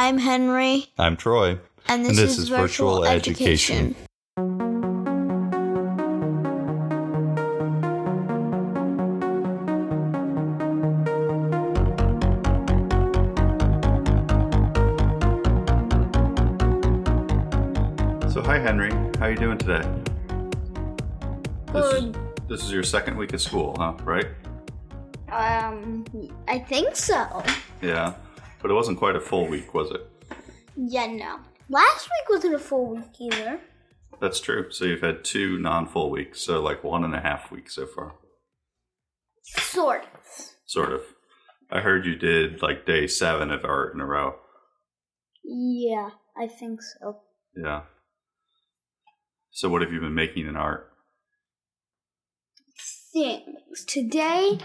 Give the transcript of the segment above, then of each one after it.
I'm Henry, I'm Troy. and this, And is, virtual, education. So, hi Henry, how are you doing today? This is, Good. this is your second week of school, huh? Right? Um, I think so. Yeah, but it wasn't quite a full week, was it? Yeah, no. Last week wasn't a full week either. That's true. So you've had two non-full weeks, so like one and a half weeks so far, Sort of. sort of. I heard you did like day seven of art in a row. Yeah, I think so. Yeah. So what have you been making in art? Things. Today,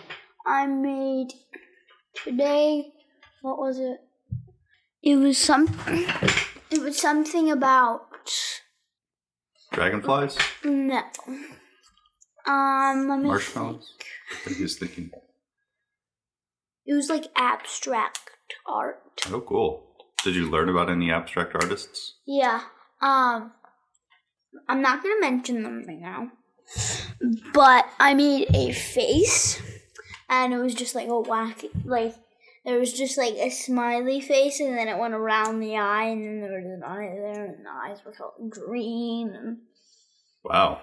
I made. Today, what was it? It was some. It was something about. Dragonflies? No. Um, let me Marshmallows? think. What are you thinking? It was like abstract art. Oh, cool. Did you learn about any abstract artists? Yeah. Um, I'm not gonna mention them right now, but I made a face, and it was just like a wacky, like there was just like a smiley face, and then it went around the eye, and then there was an eye there, and the eyes were colored green, and Wow.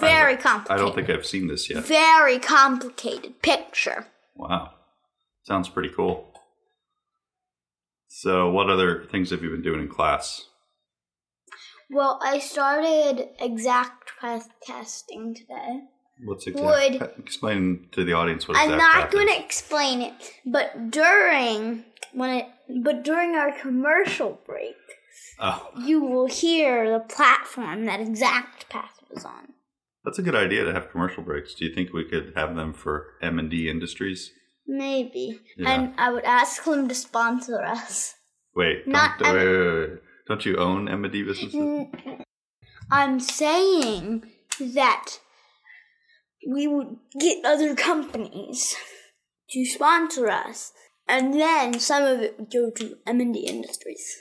very I complicated. I don't think I've seen this yet. very complicated picture. Wow. Sounds pretty cool. So, what other things have you been doing in class? Well, I started exact testing today. What's Would- exact? Explain to the audience what I'm not going to explain it, but during when it but during our commercial break, Oh, you will hear the platform that exact path was on. that's a good idea to have commercial breaks. Do you think we could have them for M and D Industries? Maybe, Yeah. and I would ask them to sponsor us. Wait, Not don't, M- wait, wait, wait, don't you own M and D businesses? I'm saying that we would get other companies to sponsor us, and then some of it would go to M&D Industries.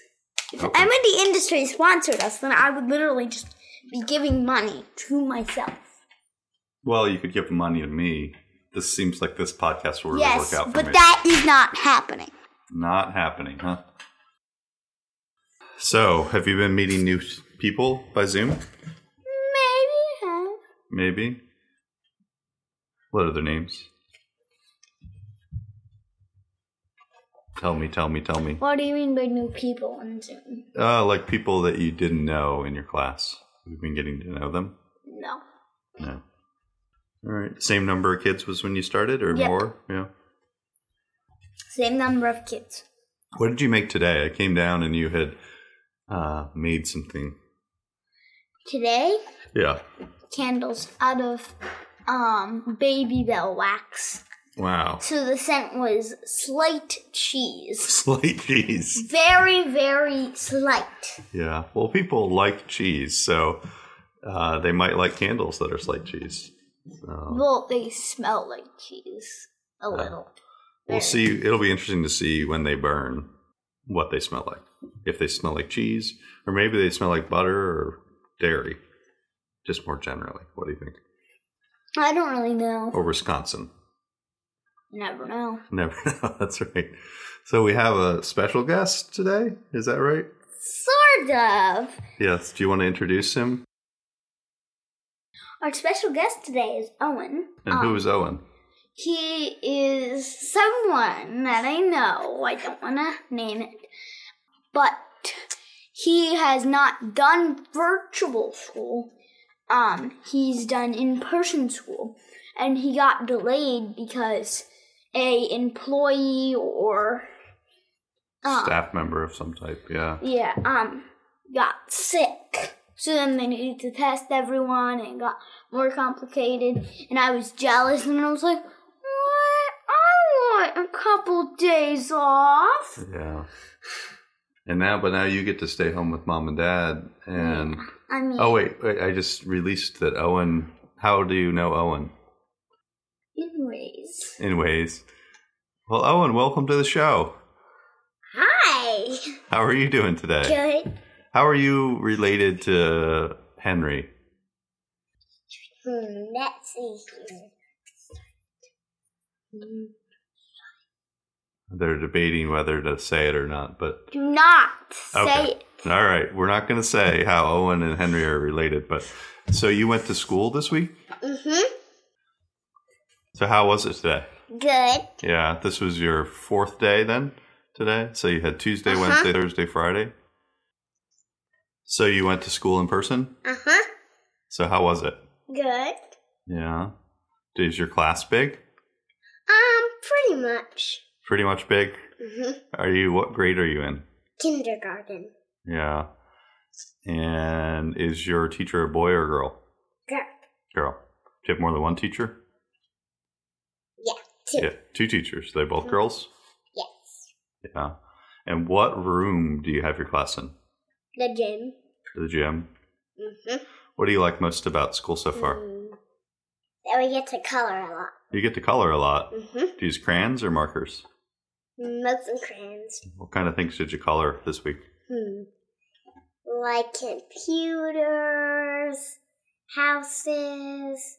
If Okay. M&D Industries sponsored us, then I would literally just be giving money to myself. Well, you could give money to me. This seems like this podcast will really yes, work out for but me. that is not happening. Not happening, huh? So, have you been meeting new people by Zoom? Maybe. huh? Maybe. What are their names? Tell me, tell me, tell me. What do you mean by new people on Zoom? Uh, like people that you didn't know in your class. We've been getting to know them? No. No. All right. Same number of kids was when you started, or Yep. more? Yeah. Same number of kids. What did you make today? I came down and you had uh, made something. Today, Yeah. candles out of um Babybel wax. Wow. So the scent was slight cheese. Slight cheese. Very, very slight. Yeah. Well, people like cheese, so uh, they might like candles that are slight cheese. So Well, they smell like cheese a little. we'll see. It'll be interesting to see when they burn what they smell like. If they smell like cheese, or maybe they smell like butter or dairy. Just more generally. What do you think? I don't really know. Or Wisconsin? Never know. Never know. That's right. So we have a special guest today. Is that right? Sort of. Yes. Do you want to introduce him? Our special guest today is Owen. And Um, who is Owen? He is someone that I know. I don't want to name it. But he has not done virtual school. Um, he's done in-person school. And he got delayed because a employee or um, Staff member of some type. Yeah. yeah, um, got sick. So then they needed to test everyone and it got more complicated. And I was jealous and I was like, what? I want a couple days off. Yeah. And now, but now you get to stay home with mom and dad. And I mean, oh wait, wait, I just released that Owen. How do you know Owen? anyways. Anyways, well, Owen, welcome to the show. Hi. How are you doing today? Good. How are you related to Henry? Hmm, let's see here. Hmm, They're debating whether to say it or not, but Do not say it. all right, we're not going to say how Owen and Henry are related. But so you went to school this week. Mm-hmm. So how was it today? Good. Yeah, this was your fourth day then today. So you had Tuesday, Uh-huh. Wednesday, Thursday, Friday. So you went to school in person. Uh-huh. So how was it? Good. Yeah. Is your class big? Um, pretty much. Pretty much big. Mm-hmm. Are you? What grade are you in? Kindergarten. Yeah. And is your teacher a boy or a girl? Girl. Girl. Do you have more than one teacher? Yeah. Two. Yeah, two teachers. They both girls. Yes. Yeah. And what room do you have your class in? The gym. The gym. Mm-hmm. What do you like most about school so far? Mm. That we get to color a lot. You get to color a lot. Mm-hmm. Do you use crayons or markers? Most crayons. What kind of things did you color this week? Hmm. Like computers, houses,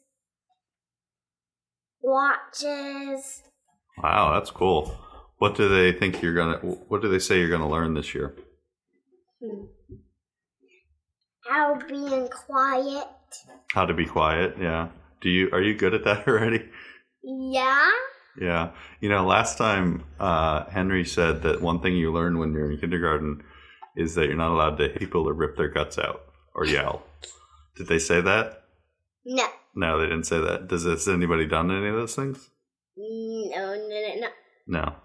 watches. Wow, that's cool. What do they think you're gonna? What do they say you're gonna learn this year? Hmm. How being quiet. How to be quiet? Yeah. Do you? Are you good at that already? Yeah. Yeah. You know, last time uh, Henry said that one thing you learn when you're in kindergarten is that you're not allowed to hit people or rip their guts out or yell. Did they say that? No. No, they didn't say that. Does has anybody done any of those things? No, no, no, no. No.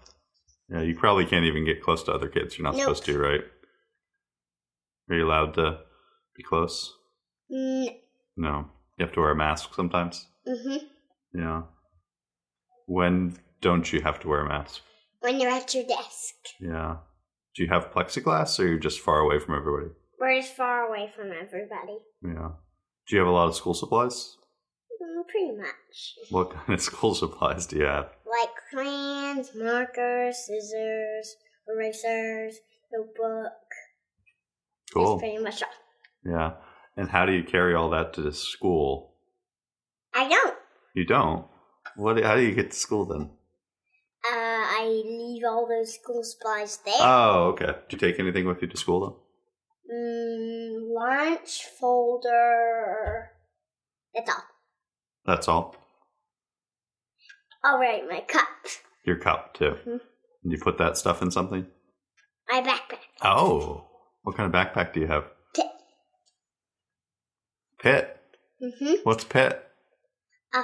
Yeah, you probably can't even get close to other kids. You're not Nope. supposed to, right? Are you allowed to be close? Mm, No. You have to wear a mask sometimes. mm-hmm. Yeah. When don't you have to wear a mask? When you're at your desk. Yeah. Do you have plexiglass or you're just far away from everybody? We're as far away from everybody. Yeah. Do you have a lot of school supplies? Mm, pretty much. What kind of school supplies do you have? Like crayons, markers, scissors, erasers, notebook. Cool. That's pretty much all. Yeah. And how do you carry all that to school? I don't. You don't. What? How do you get to school then? Uh, I leave all those school supplies there. Oh, okay. Do you take anything with you to school though? mm, lunch folder. That's all. That's all. All right, my cup, Your cup too. Mhm. And you put that stuff in something. my backpack, Oh, what kind of backpack do you have? Pitt. Pitt. mm-hmm. What's Pitt? a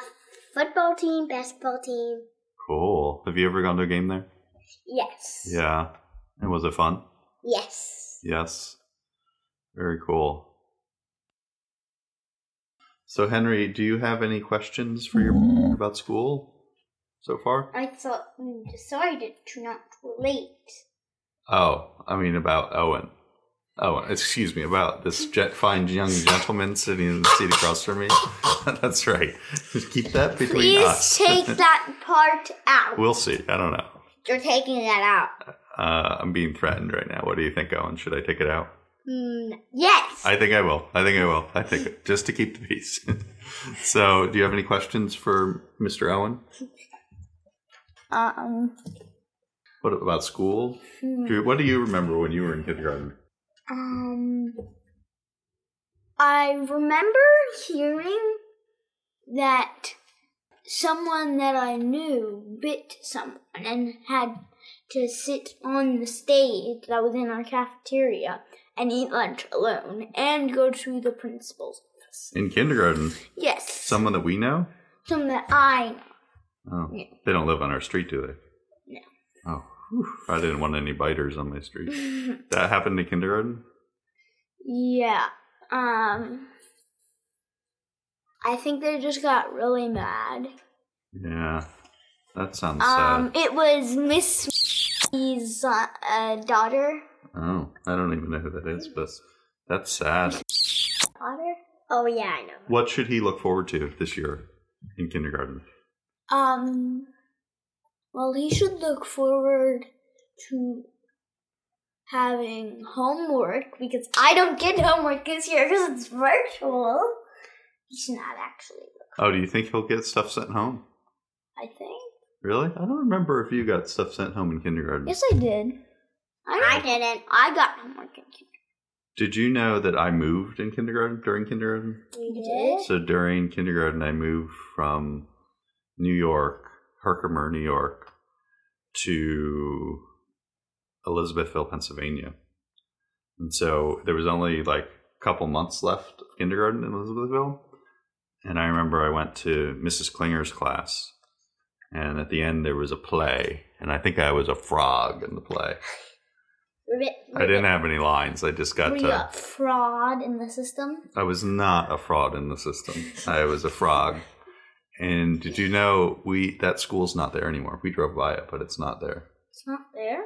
football team, basketball team. Cool. Have you ever gone to a game there? Yes. Yeah. And was it fun? Yes. Yes. Very cool. So Henry, do you have any questions for your about school so far? I thought we decided to not relate. Oh, I mean about Owen. Oh, excuse me, about this jet fine young gentleman sitting in the seat across from me. That's right. Just keep that between Please us. take that part out. we'll see. I don't know. You're taking that out. Uh, I'm being threatened right now. What do you think, Owen? Should I take it out? Mm, yes. I think I will. I think I will. I think just to keep the peace. so, do you have any questions for Mr. Owen? um. What about school? Do you- What do you remember when you were in kindergarten? Um. I remember hearing that someone that I knew bit someone and had to sit on the stage that was in our cafeteria and eat lunch alone and go to the principal's office. In kindergarten, Yes. someone that we know. Someone that I know. Oh, Yeah. they don't live on our street, do they? No. Oh. I didn't want any biters on my street. that happened in kindergarten. Yeah. Um. I think they just got really mad. Yeah, that sounds Um, sad. it was Miss uh, uh, daughter. Oh, I don't even know who that is, but that's sad. Daughter? Oh yeah, I know. What should he look forward to this year in kindergarten? Um. Well, he should look forward to having homework because I don't get homework this year because it's virtual. He's not actually. Oh, do you think he'll get stuff sent home? I think. Really? I don't remember if you got stuff sent home in kindergarten. Yes, I did. I, didn't. I got homework in kindergarten. Did you know that I moved in kindergarten during kindergarten? You did? So during kindergarten, I moved from New York, Herkimer, New York, to Elizabethville, Pennsylvania. And so there was only like a couple months left of kindergarten in Elizabethville. And I remember I went to Mrs. Klinger's class. And at the end, there was a play. And I think I was a frog in the play. I didn't have any lines. I just got Were to. fraud in the system? I was not a fraud in the system. I was a frog. And did you know we that school's not there anymore? We drove by it, but it's not there. It's not there.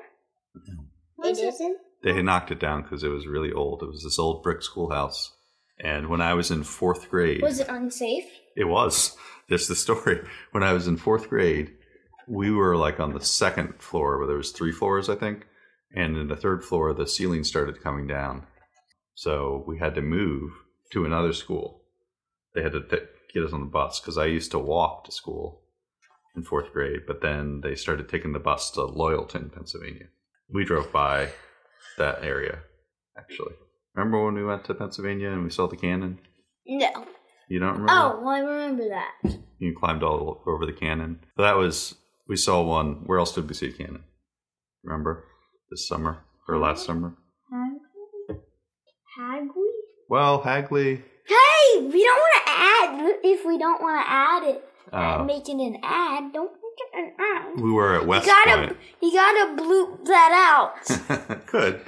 No, It isn't? They had knocked it down because it was really old. It was this old brick schoolhouse. And when I was in fourth grade, Was it unsafe? it was. This is the story. When I was in fourth grade, we were like on the second floor where there was three floors, I think. And in the third floor, the ceiling started coming down. So we had to move to another school. They had to t- get us on the bus because I used to walk to school in fourth grade, but then they started taking the bus to Loyalton, Pennsylvania. We drove by that area, actually. Remember when we went to Pennsylvania and we saw the cannon? No. You don't remember? Oh, well, I remember that. You climbed all over the cannon. But that was we saw one. Where else did we see a cannon? Remember this summer or last summer? Hagley? Hagley? Well, Hagley. Hey, we don't want to add. If we don't want to add it, Uh, making an ad, don't make it an ad. we were at West You gotta, Point. you gotta bloop that out. Could.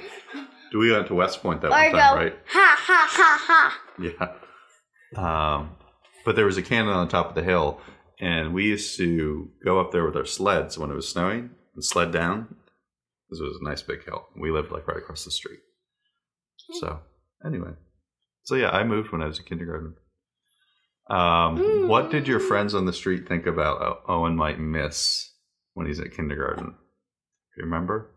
Do we went to West Point that or one go, time, right? ha ha ha ha. Yeah. Um, but there was a cannon on top of the hill, and we used to go up there with our sleds when it was snowing and sled down because it was a nice big hill. We lived like right across the street. So anyway, so yeah, I moved when I was in kindergarten. Um, What did your friends on the street think about Owen might miss when he's at kindergarten? Do you remember?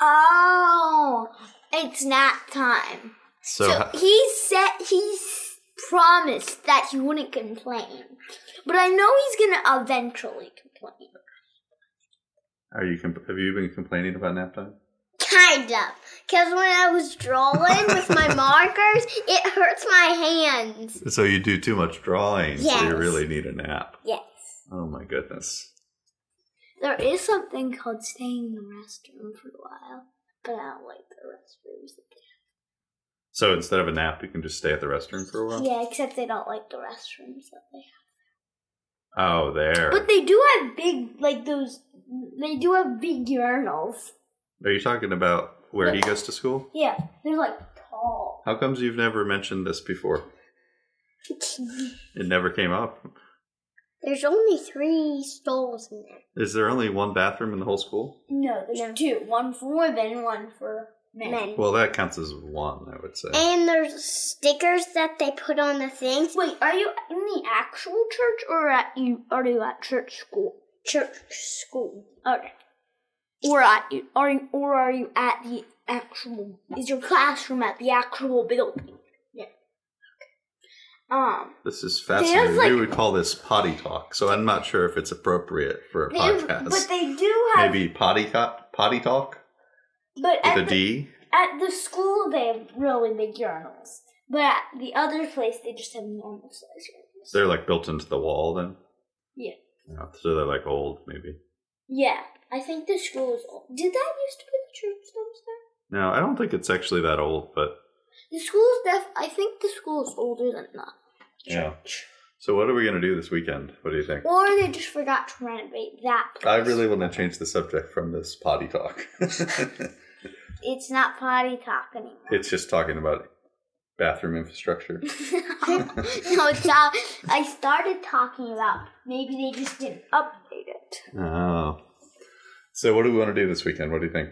Oh, it's nap time. So, So, he said he promised that he wouldn't complain, but I know he's gonna eventually complain. are you comp- have you been complaining about nap time? Kind of. Because when I was drawing with my markers, it hurts my hands. So you do too much drawing, so you really need a nap. Yes. Oh my goodness. There is something called staying in the restroom for a while, but I don't like the restrooms. So instead of a nap, you can just stay at the restroom for a while? Yeah, except they don't like the restrooms that they have. Oh, there. But they do have big, like those. They do have big urinals. Are you talking about where he goes to school? Yeah, they're like tall. How comes you've never mentioned this before? It never came up. There's only three stalls in there. Is there only one bathroom in the whole school? No, there's two. One for women, one for men. Men. Well, that counts as one, I would say. And there's stickers that they put on the things. Wait, are you in the actual church or at you? Are you at church school? Church school. Okay. Or at you? Are you, or are you at the actual? Is your classroom at the actual building? Yeah. Um. This is fascinating. like- we would call this potty talk, so I'm not sure if it's appropriate for a they podcast. but they do have. Maybe potty, co- potty talk But with at a the, D? at the school they have really big urinals. But at the other place they just have normal size urinals. They're like built into the wall then? Yeah. Yeah, so they're like old, maybe. Yeah, I think the school is old. Did that used to be the church that was there? No, I don't think it's actually that old, but The school is def. I think the school is older than that. yeah. So what are we gonna do this weekend? What do you think? Or they just forgot to renovate that. Place. I really want to change the subject from this potty talk. It's not potty talk anymore. it's just talking about bathroom infrastructure. no, it's not. I started talking about maybe they just didn't update it. Oh. So what do we want to do this weekend? What do you think?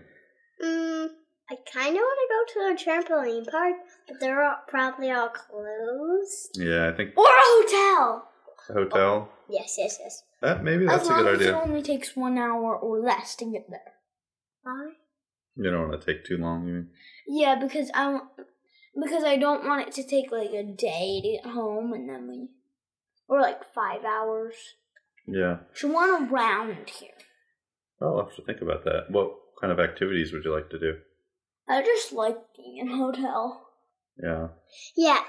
Mm, I kind of want to go to a trampoline park, but they're all, probably all closed. Yeah, I think Or a hotel. a hotel. Yes, yes, yes. That maybe that's as a long good as it only takes one hour or less to get there. Why? You don't want to take too long. You mean? Yeah, because I want, because I don't want it to take like a day to get home, and then we, or like five hours. Yeah. So one around here. I'll have to think about that. What kind of activities would you like to do? I just like being in a hotel. Yeah. Yeah,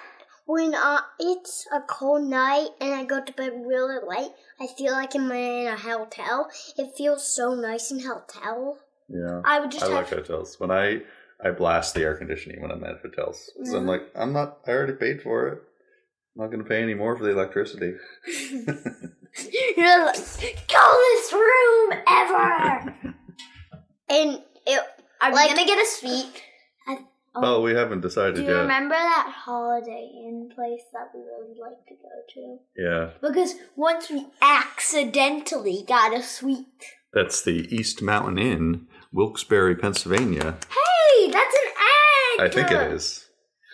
when uh, it's a cold night and I go to bed really late, I feel like I'm in a hotel. It feels so nice in hotel. Yeah. I would just I have. like hotels. When I I blast the air conditioning when I'm at hotels. 'Cause I'm like, I'm not. I already paid for it. I'm not going to pay any more for the electricity. You're like, coldest room ever. And it, Are we gonna get a suite? Oh, we haven't decided Do you yet. remember that Holiday Inn place that we really like to go to? Yeah, Because once we accidentally got a suite. that's the East Mountain Inn, Wilkes-Barre, Pennsylvania. Hey, that's an ad. I think it is.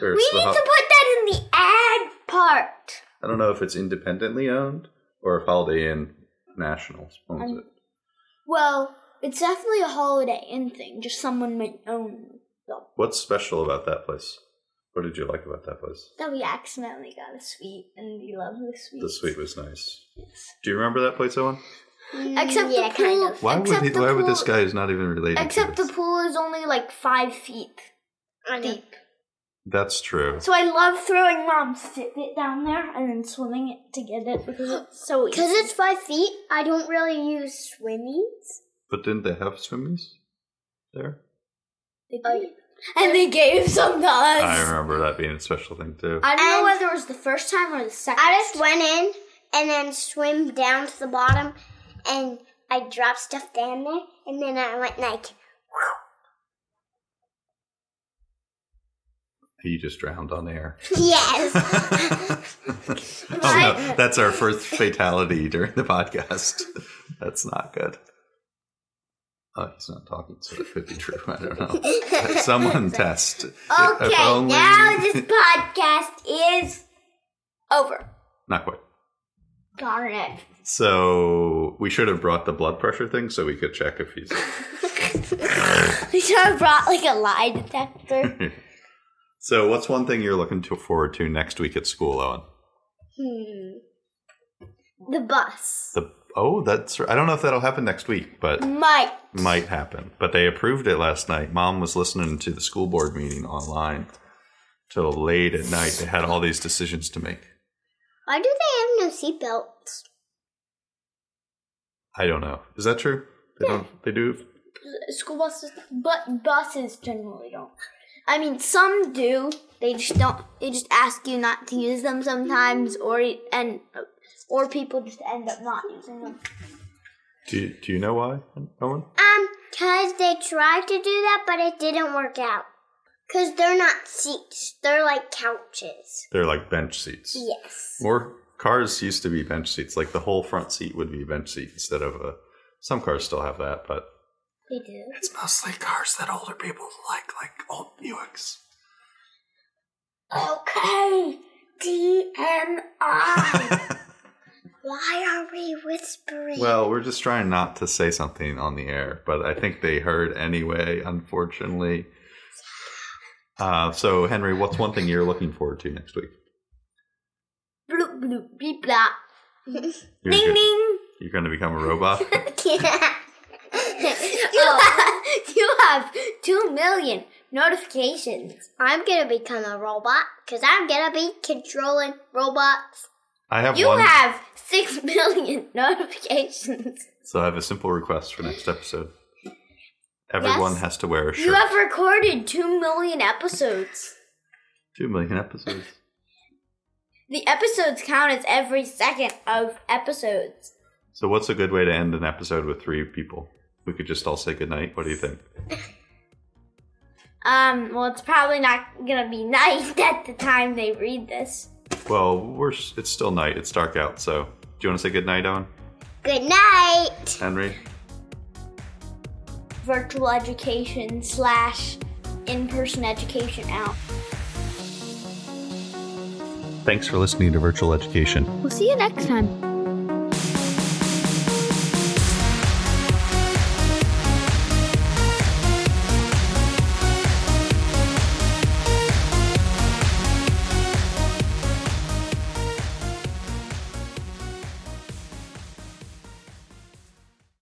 Or We need ho- to put that in the ad part. I don't know if it's independently owned or if Holiday Inn National owns Um, it. Well, it's definitely a Holiday Inn thing. Just someone might own them. What's special about that place? What did you like about that place? That we accidentally got a suite, and we love the suite. The suite was nice. Yes. Do you remember that place, Owen? Except yeah, the pool. kind of. Why would he, the why would this guy who's not even related Except to the pool is only like five feet deep. That's true. So I love throwing mom's Fitbit down there and then swimming it to get it because it's so easy. Because it's five feet, I don't really use swimmies. But didn't they have swimmies there? They Oh, did. And they gave some to us. I remember that being a special thing too. I don't know whether it was the first time or the second. I just went in and then swim down to the bottom and I dropped stuff down there and then I went like, He just drowned on air. yes. oh no, that's our first fatality during the podcast. That's not good. Oh, he's not talking, so it could be true. I don't know. Someone test. Okay, only- now this podcast is over. Not quite. Darn it. So we should have brought the blood pressure thing so we could check if he's. We should have brought like a lie detector. So what's one thing you're looking to forward to next week at school, Owen? hmm. The bus. The oh, that's I don't know if that'll happen next week, but might might happen. But they approved it last night. Mom was listening to the school board meeting online till late at night. They had all these decisions to make. Why do they have no seatbelts? I don't know. Is that true? They don't. They do. School buses, but buses generally don't. I mean, some do. They just don't. They just ask you not to use them sometimes, or and or people just end up not using them. Do you, Do you know why, Owen? Um, cause they tried to do that, but it didn't work out. Cause they're not seats; they're like couches. They're like bench seats. Yes. More cars used to be bench seats. Like the whole front seat would be bench seat instead of a. Some cars still have that, but They do. it's mostly cars that older people like, like old Buicks. Okay, TMI. Why are we whispering? Well, we're just trying not to say something on the air, but I think they heard anyway, unfortunately. Uh, so, Henry, what's one thing you're looking forward to next week? bloop bloop beep blop. You're, Ding go- ding. you're going to become a robot? You, oh. have, you have two million notifications. I'm gonna become a robot because I'm gonna be controlling robots. I have You one. have six million notifications. so, I have a simple request for next episode. Everyone Yes. has to wear a shirt. You have recorded two million episodes. Two million episodes. The episodes count as every second of episodes. So, what's a good way to end an episode with three people? We could just all say goodnight. What do you think? Um, well, it's probably not gonna be night at the time they read this. Well, we're it's still night. It's dark out. So, do you want to say goodnight, Owen? Good night. Henry? Virtual education slash in-person education out. Thanks for listening to Virtual Education. We'll see you next time.